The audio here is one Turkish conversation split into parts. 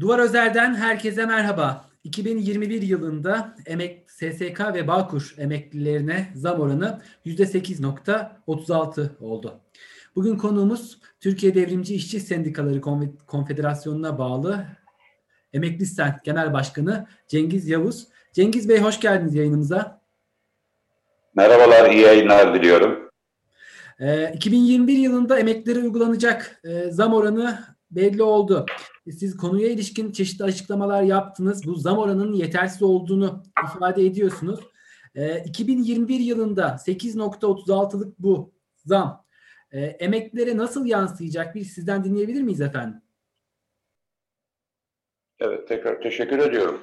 Duvar Özel'den herkese merhaba. 2021 yılında emek SSK ve Bağkur emeklilerine zam oranı %8.36 oldu. Bugün konuğumuz Türkiye Devrimci İşçi Sendikaları Konfederasyonu'na bağlı Emekli Sen Genel Başkanı Cengiz Yavuz. Cengiz Bey hoş geldiniz yayınımıza. Merhabalar, iyi yayınlar diliyorum. Ee, 2021 yılında emeklilere uygulanacak e, zam oranı belli oldu. Siz konuya ilişkin çeşitli açıklamalar yaptınız. Bu zam oranının yetersiz olduğunu ifade ediyorsunuz. E, 2021 yılında 8.36'lık bu zam e, emeklilere nasıl yansıyacak bir sizden dinleyebilir miyiz efendim? Evet, tekrar teşekkür ediyorum.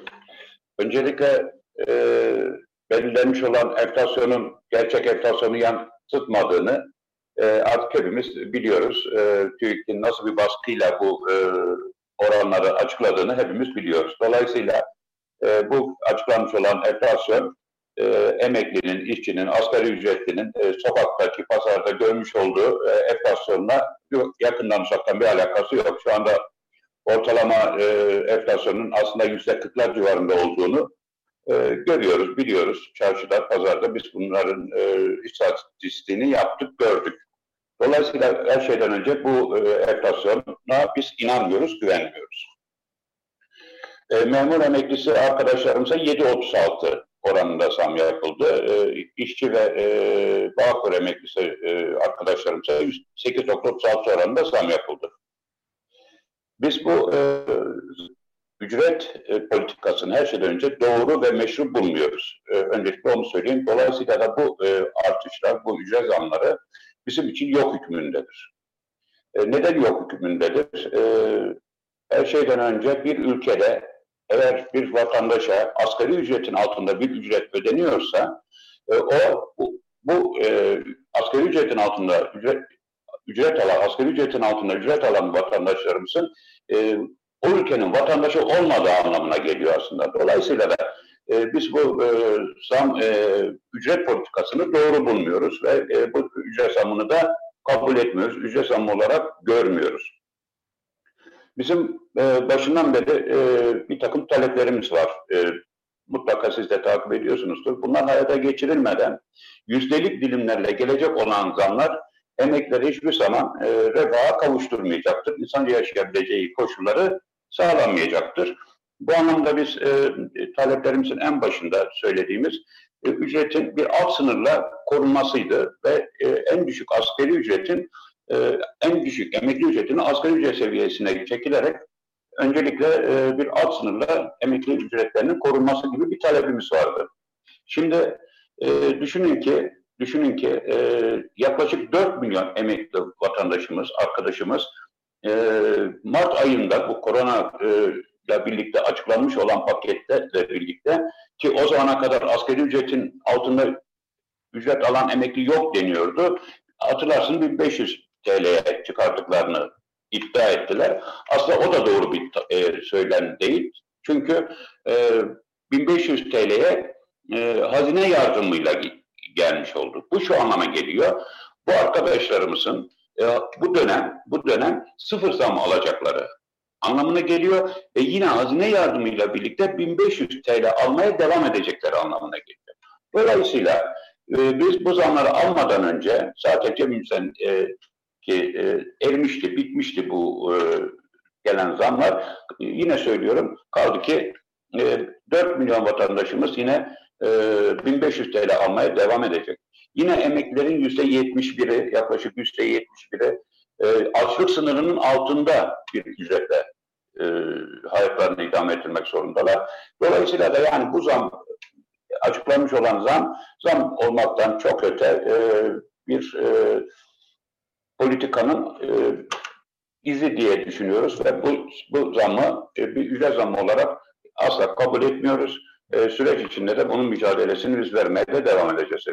Öncelikle e, belirlenmiş olan enflasyonun gerçek enflasyonu yansıtmadığını e, artık hepimiz biliyoruz. E, TÜİK'in nasıl bir baskıyla bu e, oranları açıkladığını hepimiz biliyoruz. Dolayısıyla e, bu açıklanmış olan enflasyon e, emeklinin, işçinin, asgari ücretlinin e, sokaktaki, pazarda görmüş olduğu e, enflasyonla yakından uzaktan bir alakası yok. Şu anda ortalama e, enflasyonun aslında yüzde kırklar civarında olduğunu e, görüyoruz, biliyoruz. Çarşıda, pazarda biz bunların e, istatistiğini yaptık, gördük. Dolayısıyla her şeyden önce bu e, enflasyona biz inanmıyoruz, güvenmiyoruz. E, memur emeklisi arkadaşlarımıza 7.36 oranında zam yapıldı. E, işçi ve e, Bağkur emeklisi e, arkadaşlarımıza 8.36 oranında zam yapıldı. Biz bu e, ücret e, politikasını her şeyden önce doğru ve meşru bulmuyoruz. E, öncelikle onu söyleyeyim. Dolayısıyla da bu artışlar, bu ücret zamları bizim için yok hükmündedir. E, neden yok hükmündedir? E, her şeyden önce bir ülkede eğer bir vatandaşa asgari ücretin altında bir ücret ödeniyorsa e, o bu, bu e, asgari ücretin altında ücret ücret alan, asgari ücretin altında ücret alan vatandaşlarımızın e, o ülkenin vatandaşı olmadığı anlamına geliyor aslında. Dolayısıyla da e, biz bu e, zam e, ücret politikasını doğru bulmuyoruz ve e, bu ücret zamını da kabul etmiyoruz. Ücret zammı olarak görmüyoruz. Bizim e, başından beri e, bir takım taleplerimiz var. E, mutlaka siz de takip ediyorsunuzdur. Bunlar hayata geçirilmeden yüzdelik dilimlerle gelecek olan zamlar emekleri hiçbir zaman e, refaha kavuşturmayacaktır. İnsanca yaşayabileceği koşulları sağlanmayacaktır. Bu anlamda biz e, taleplerimizin en başında söylediğimiz e, ücretin bir alt sınırla korunmasıydı ve e, en düşük askeri ücretin e, en düşük emekli ücretini asgari ücret seviyesine çekilerek öncelikle e, bir alt sınırla emekli ücretlerinin korunması gibi bir talebimiz vardı. Şimdi e, düşünün ki düşünün ki e, yaklaşık 4 milyon emekli vatandaşımız, arkadaşımız e, Mart ayında bu korona e, ile birlikte açıklanmış olan paketlerle birlikte ki o zamana kadar asgari ücretin altında ücret alan emekli yok deniyordu. Hatırlarsın 1500 TL'ye çıkarttıklarını iddia ettiler. Aslında o da doğru bir e, söylem değil. Çünkü e, 1500 TL'ye e, hazine yardımıyla gelmiş oldu. Bu şu anlama geliyor. Bu arkadaşlarımızın e, bu dönem bu dönem sıfır zam alacakları anlamına geliyor ve yine hazine yardımıyla birlikte 1500 TL almaya devam edecekleri anlamına geliyor. Dolayısıyla e, biz bu zamları almadan önce zaten cebimizden e, ki e, erimişti, bitmişti bu e, gelen zamlar. E, yine söylüyorum kaldı ki e, 4 milyon vatandaşımız yine e, 1500 TL almaya devam edecek. Yine emeklilerin yüzde 71'i yaklaşık yüzde 71'i e, açlık sınırının altında bir ücretle e, hayatlarını idame ettirmek zorundalar. Dolayısıyla da yani bu zam açıklanmış olan zam zam olmaktan çok öte e, bir e, politikanın e, izi diye düşünüyoruz ve bu, bu zammı e, bir ücret zammı olarak asla kabul etmiyoruz. E, süreç içinde de bunun mücadelesini biz vermeye de devam edeceğiz.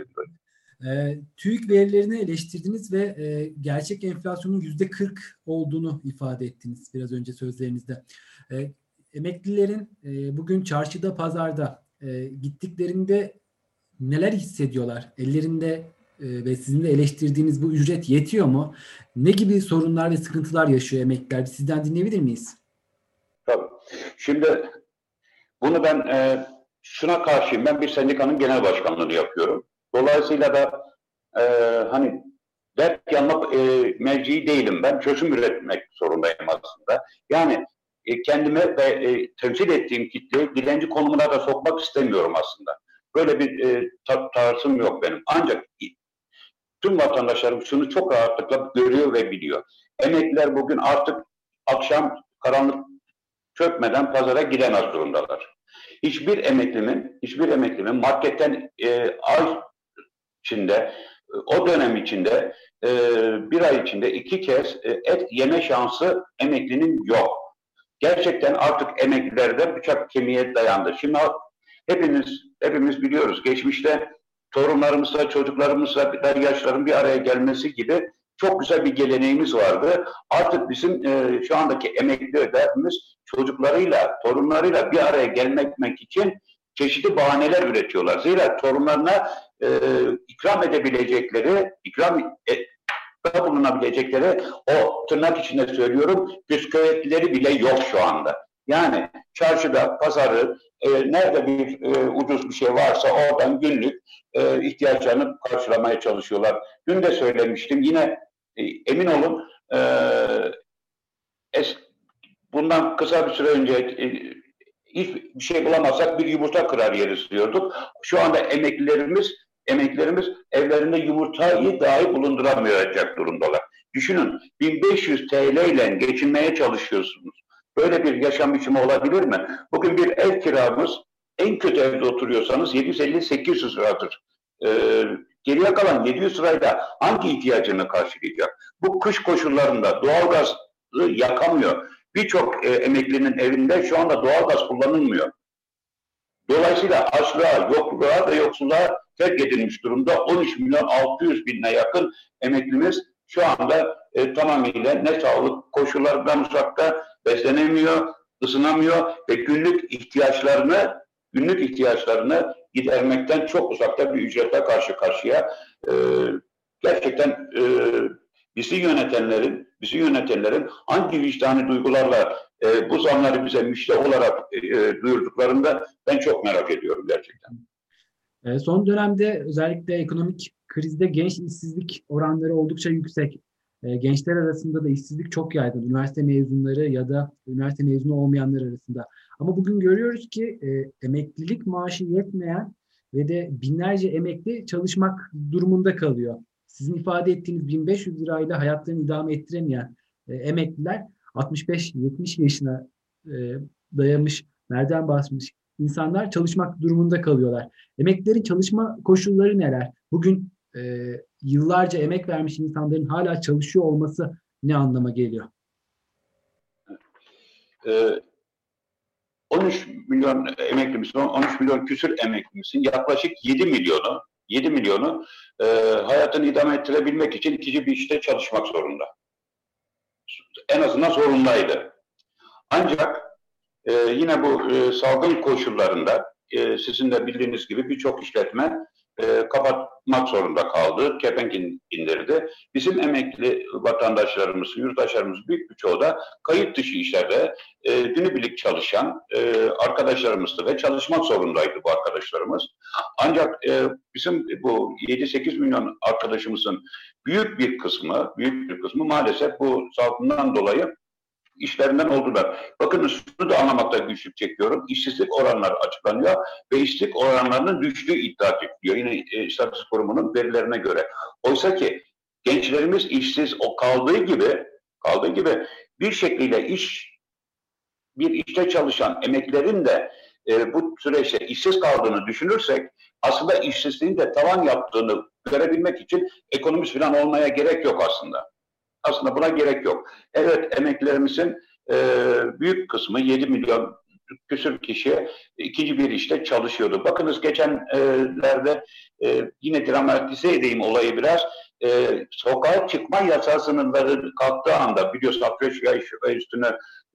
E, TÜİK verilerini eleştirdiniz ve e, gerçek enflasyonun yüzde 40 olduğunu ifade ettiniz biraz önce sözlerinizde. E, emeklilerin e, bugün çarşıda, pazarda e, gittiklerinde neler hissediyorlar? Ellerinde e, ve sizin de eleştirdiğiniz bu ücret yetiyor mu? Ne gibi sorunlar ve sıkıntılar yaşıyor emekliler? Sizden dinleyebilir miyiz? Tabii. Şimdi bunu ben e, şuna karşıyım. Ben bir sendikanın genel başkanlığını yapıyorum. Dolayısıyla da e, hani dert yanma e, mevcii değilim ben. Çözüm üretmek zorundayım aslında. Yani e, kendime ve e, temsil ettiğim kitleyi dilenci konumuna da sokmak istemiyorum aslında. Böyle bir e, tarzım yok benim. Ancak tüm vatandaşlarım şunu çok rahatlıkla görüyor ve biliyor. Emekliler bugün artık akşam karanlık çökmeden pazara gidemez durumdalar. Hiçbir emeklimin, hiçbir emeklimin marketten e, ay içinde, o dönem içinde, e, bir ay içinde iki kez e, et yeme şansı emeklinin yok. Gerçekten artık emeklilerde bıçak kemiğe dayandı. Şimdi hepimiz hepimiz biliyoruz. Geçmişte torunlarımızla, çocuklarımızla, yaşların bir araya gelmesi gibi çok güzel bir geleneğimiz vardı. Artık bizim e, şu andaki emekli derdimiz çocuklarıyla, torunlarıyla bir araya gelmek için çeşitli bahaneler üretiyorlar. Zira torunlarına e, ikram edebilecekleri, ikram e, bulunabilecekleri o tırnak içinde söylüyorum bisküvitleri bile yok şu anda. Yani çarşıda, pazarı, e, nerede bir e, ucuz bir şey varsa oradan günlük e, ihtiyaçlarını karşılamaya çalışıyorlar. Dün de söylemiştim yine e, emin olun e, es, bundan kısa bir süre önce e, hiçbir şey bulamazsak bir yumurta kırar yeriz diyorduk. Şu anda emeklilerimiz emeklilerimiz evlerinde yumurtayı dahi bulunduramayacak durumdalar. Düşünün 1500 TL ile geçinmeye çalışıyorsunuz. Böyle bir yaşam biçimi olabilir mi? Bugün bir ev kiramız en kötü evde oturuyorsanız 750-800 liradır. Ee, geriye kalan 700 lirayla hangi ihtiyacını karşılayacak? Bu kış koşullarında doğalgaz yakamıyor. Birçok e, emeklinin evinde şu anda doğalgaz kullanılmıyor. Dolayısıyla açlığa, yokluğa ve yoksulluğa terk edilmiş durumda 13 milyon 600 binine yakın emeklimiz şu anda e, tamamıyla ne sağlık koşullarından uzakta beslenemiyor, ısınamıyor ve günlük ihtiyaçlarını günlük ihtiyaçlarını gidermekten çok uzakta bir ücretle karşı karşıya. E, gerçekten e, bizi yönetenlerin, bizi yönetenlerin hangi vicdani duygularla e, bu zamları bize müşte olarak e, e, duyurduklarında ben çok merak ediyorum gerçekten. E, son dönemde özellikle ekonomik krizde genç işsizlik oranları oldukça yüksek. E, gençler arasında da işsizlik çok yaygın. Üniversite mezunları ya da üniversite mezunu olmayanlar arasında. Ama bugün görüyoruz ki emeklilik maaşı yetmeyen ve de binlerce emekli çalışmak durumunda kalıyor. Sizin ifade ettiğiniz 1500 lirayla hayatlarını idame ettiremeyen e, emekliler 65-70 yaşına e, dayamış, nereden basmış insanlar çalışmak durumunda kalıyorlar. Emeklilerin çalışma koşulları neler? Bugün e, yıllarca emek vermiş insanların hala çalışıyor olması ne anlama geliyor? Ee, 13 milyon emeklimizin, 13 milyon küsür emeklimizin yaklaşık 7 milyonu 7 milyonu e, hayatını idame ettirebilmek için ikinci bir işte çalışmak zorunda. En azından zorundaydı. Ancak e, yine bu e, salgın koşullarında e, sizin de bildiğiniz gibi birçok işletme e, kapatmak zorunda kaldı. Kepenk indirdi. Bizim emekli vatandaşlarımız, yurttaşlarımız büyük bir çoğu da kayıt dışı işlerde e, günübirlik çalışan e, arkadaşlarımızdı ve çalışmak zorundaydı bu arkadaşlarımız. Ancak e, bizim bu 7-8 milyon arkadaşımızın büyük bir kısmı, büyük bir kısmı maalesef bu salgından dolayı işlerinden oldular. Bakın şunu da anlamakta güçlük çekiyorum. İşsizlik oranları açıklanıyor ve işsizlik oranlarının düştüğü iddia ediliyor. Yine e, Kurumu'nun verilerine göre. Oysa ki gençlerimiz işsiz o kaldığı gibi kaldığı gibi bir şekilde iş bir işte çalışan emeklerin de e, bu süreçte işsiz kaldığını düşünürsek aslında işsizliğin de tavan yaptığını görebilmek için ekonomist falan olmaya gerek yok aslında. Aslında buna gerek yok. Evet emeklerimizin e, büyük kısmı 7 milyon küsür kişi ikinci bir işte çalışıyordu. Bakınız geçenlerde e, yine dramatize edeyim olayı biraz. E, sokağa çıkma yasasının kalktığı anda biliyorsun 65 yaş üstüne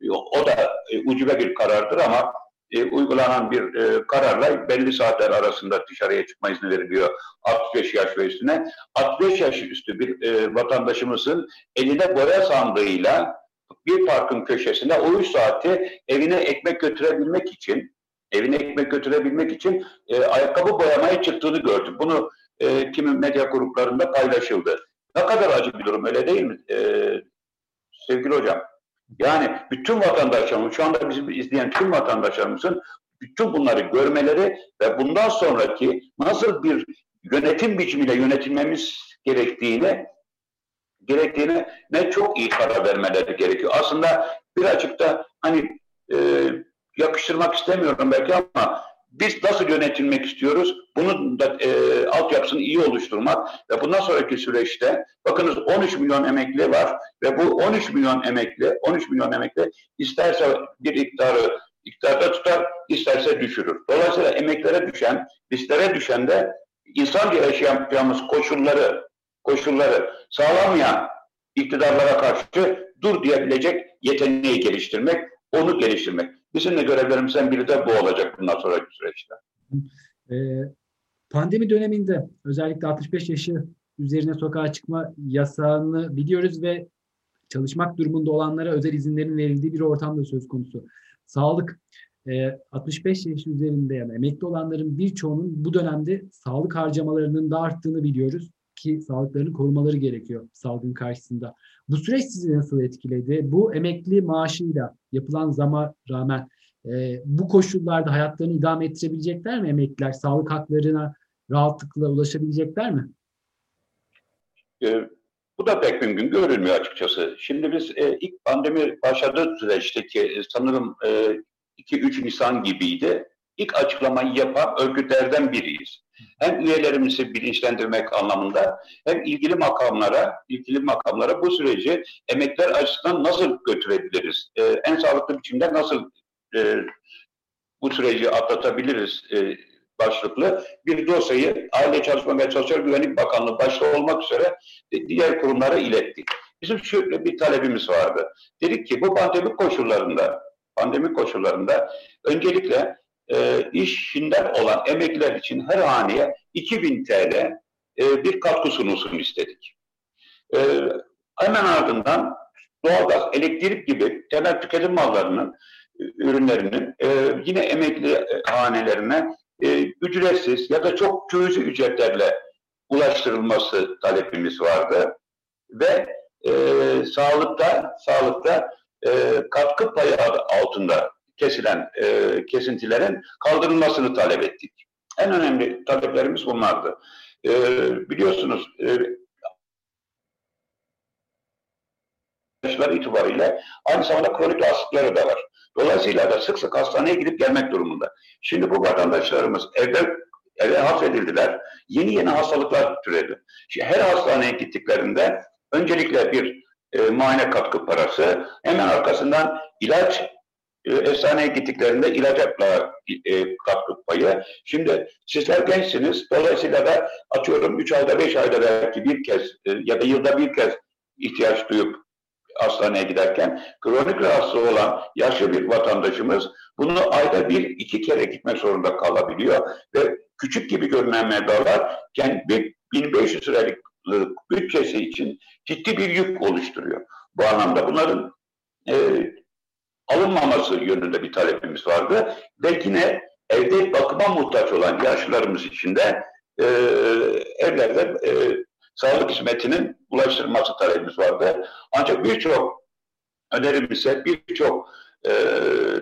o da e, ucube bir karardır ama e, uygulanan bir e, kararla belli saatler arasında dışarıya çıkma izni veriliyor 65 yaş ve üstüne. 65 yaş üstü bir e, vatandaşımızın eline boya sandığıyla bir parkın köşesinde o üç saati evine ekmek götürebilmek için evine ekmek götürebilmek için e, ayakkabı boyamaya çıktığını gördüm. Bunu e, kimi medya gruplarında paylaşıldı. Ne kadar acı bir durum öyle değil mi e, sevgili hocam? Yani bütün vatandaşlarımız, şu anda bizi izleyen tüm vatandaşlarımızın bütün bunları görmeleri ve bundan sonraki nasıl bir yönetim biçimiyle yönetilmemiz gerektiğini gerektiğini ne çok iyi karar vermeleri gerekiyor. Aslında birazcık da hani e, yakıştırmak istemiyorum belki ama biz nasıl yönetilmek istiyoruz? Bunun da e, altyapısını iyi oluşturmak ve bundan sonraki süreçte bakınız 13 milyon emekli var ve bu 13 milyon emekli 13 milyon emekli isterse bir iktidarı iktidarda tutar, isterse düşürür. Dolayısıyla emeklere düşen, listelere düşen de insan yaşayacağımız koşulları koşulları sağlamayan iktidarlara karşı dur diyebilecek yeteneği geliştirmek, onu geliştirmek. Bizim de görevlerimizden biri de bu olacak bundan sonraki süreçte. Ee, pandemi döneminde özellikle 65 yaşı üzerine sokağa çıkma yasağını biliyoruz ve çalışmak durumunda olanlara özel izinlerin verildiği bir ortamda söz konusu. Sağlık, 65 yaş üzerinde yani emekli olanların birçoğunun bu dönemde sağlık harcamalarının da arttığını biliyoruz ki sağlıklarını korumaları gerekiyor salgın karşısında. Bu süreç sizi nasıl etkiledi? Bu emekli maaşıyla yapılan zama rağmen e, bu koşullarda hayatlarını idame ettirebilecekler mi emekliler? Sağlık haklarına rahatlıkla ulaşabilecekler mi? E, bu da pek mümkün görülmüyor açıkçası. Şimdi biz e, ilk pandemi başladığı süreçteki e, sanırım e, 2-3 Nisan gibiydi. İlk açıklamayı yapan örgütlerden biriyiz hem üyelerimizi bilinçlendirmek anlamında hem ilgili makamlara, ilgili makamlara bu süreci emekler açısından nasıl götürebiliriz? E, en sağlıklı biçimde nasıl e, bu süreci atlatabiliriz e, başlıklı bir dosyayı Aile Çalışma ve Sosyal Güvenlik Bakanlığı başta olmak üzere diğer kurumlara ilettik. Bizim şöyle bir talebimiz vardı. Dedik ki bu pandemi koşullarında pandemi koşullarında öncelikle e, işinden olan emekliler için her haneye 2000 TL e, bir katkı sunulsun istedik. E, hemen ardından doğalgaz, elektrik gibi temel tüketim mallarının e, ürünlerinin e, yine emekli hanelerine e, ücretsiz ya da çok cüzi ücretlerle ulaştırılması talebimiz vardı ve e, sağlıkta sağlıkta e, katkı payı altında kesilen e, kesintilerin kaldırılmasını talep ettik. En önemli taleplerimiz bunlardı. E, biliyorsunuz e, itibariyle aynı zamanda kronik rahatsızlıkları da var. Dolayısıyla da sık sık hastaneye gidip gelmek durumunda. Şimdi bu vatandaşlarımız evde eve hafredildiler. Yeni yeni hastalıklar türedi. Şimdi her hastaneye gittiklerinde öncelikle bir e, muayene katkı parası, hemen arkasından ilaç efsaneye gittiklerinde ilacatla e, katkı payı. Şimdi sizler gençsiniz. Dolayısıyla da atıyorum 3 ayda 5 ayda belki bir kez e, ya da yılda bir kez ihtiyaç duyup hastaneye giderken kronik rahatsız olan yaşlı bir vatandaşımız bunu ayda bir iki kere gitmek zorunda kalabiliyor ve küçük gibi görünen meblağlar kendi 1500 liralık bütçesi için ciddi bir yük oluşturuyor. Bu anlamda bunların e, alınmaması yönünde bir talebimiz vardı. Ve yine evde bakıma muhtaç olan yaşlılarımız için de e, evlerde e, sağlık hizmetinin ulaştırılması talebimiz vardı. Ancak birçok önerimize, birçok e,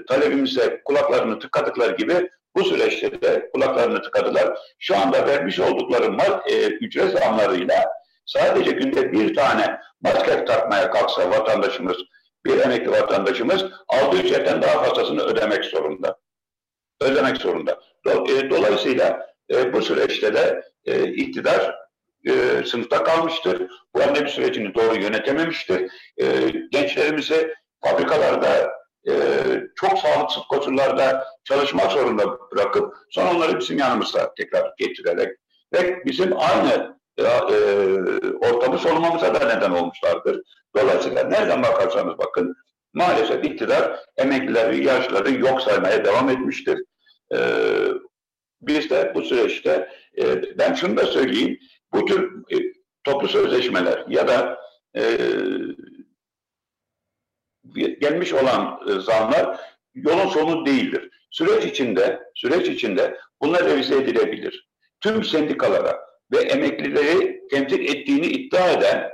talebimize kulaklarını tıkadıkları gibi bu süreçte de kulaklarını tıkadılar. Şu anda vermiş oldukları mal, e, ücret zamlarıyla sadece günde bir tane maske takmaya kalksa vatandaşımız bir emekli vatandaşımız aldığı ücretten daha fazlasını ödemek zorunda. Ödemek zorunda. E, dolayısıyla e, bu süreçte de e, iktidar e, sınıfta kalmıştır. Bu pandemi sürecini doğru yönetememiştir. E, gençlerimizi fabrikalarda e, çok sağlıksız koşullarda çalışmak zorunda bırakıp sonra onları bizim yanımıza tekrar getirerek ve bizim aynı e, ortamı solumamıza da neden olmuşlardır. Dolayısıyla nereden bakarsanız bakın maalesef iktidar emeklileri, yaşlıları yok saymaya devam etmiştir. E, biz de bu süreçte e, ben şunu da söyleyeyim, bu tür e, toplu sözleşmeler ya da e, gelmiş olan e, zamlar yolun sonu değildir. Süreç içinde, süreç içinde bunlar revize edilebilir. Tüm sendikalara ve emeklileri temsil ettiğini iddia eden,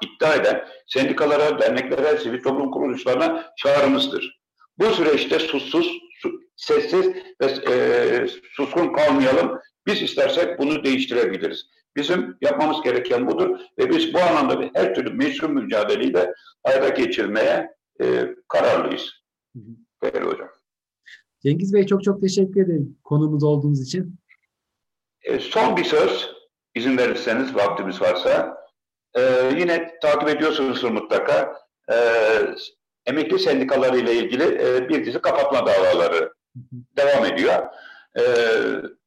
iddia eden sendikalara, derneklere, sivil toplum kuruluşlarına çağrımızdır. Bu süreçte susuz, su, sessiz ve e, suskun kalmayalım. Biz istersek bunu değiştirebiliriz. Bizim yapmamız gereken budur ve biz bu anlamda her türlü meşru mücadeleyi de hayata geçirmeye e, kararlıyız. Değerli hocam. Cengiz Bey çok çok teşekkür ederim konumuz olduğunuz için. E, son bir söz izin verirseniz vaktimiz varsa. E, yine takip ediyorsunuzdur mutlaka. E, emekli sendikaları ile ilgili e, bir dizi kapatma davaları devam ediyor. E,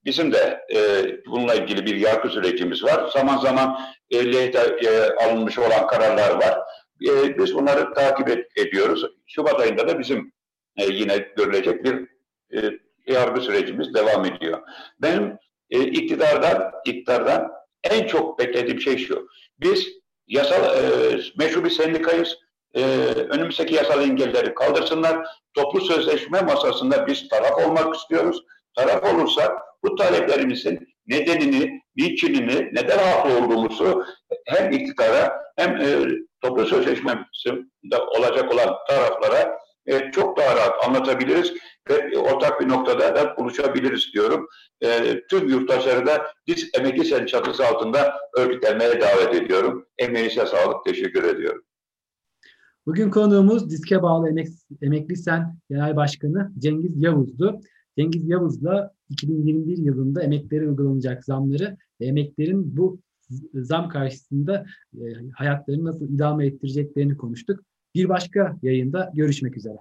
bizim de e, bununla ilgili bir yargı sürecimiz var. Zaman zaman e, lehte e, alınmış olan kararlar var. E, biz bunları takip et, ediyoruz. Şubat ayında da bizim e, yine görülecek bir e, yargı sürecimiz devam ediyor. Benim e, iktidardan, iktidardan en çok beklediğim şey şu. Biz yasal, e, meşru bir sendikayız. E, önümüzdeki yasal engelleri kaldırsınlar. Toplu sözleşme masasında biz taraf olmak istiyoruz. Taraf olursak bu taleplerimizin nedenini, niçinini, neden haklı olduğumuzu hem iktidara hem e, toplu sözleşmesinde olacak olan taraflara e, çok daha rahat anlatabiliriz ve ortak bir noktada da buluşabiliriz diyorum. E, tüm yurttaşları da biz emekli sen çatısı altında örgütlenmeye davet ediyorum. Emeğinize sağlık, teşekkür ediyorum. Bugün konuğumuz Diske Bağlı Emek, Emekli Sen Genel Başkanı Cengiz Yavuz'du. Cengiz Yavuz'la 2021 yılında emeklere uygulanacak zamları ve emeklerin bu zam karşısında e, hayatlarını nasıl idame ettireceklerini konuştuk. Bir başka yayında görüşmek üzere.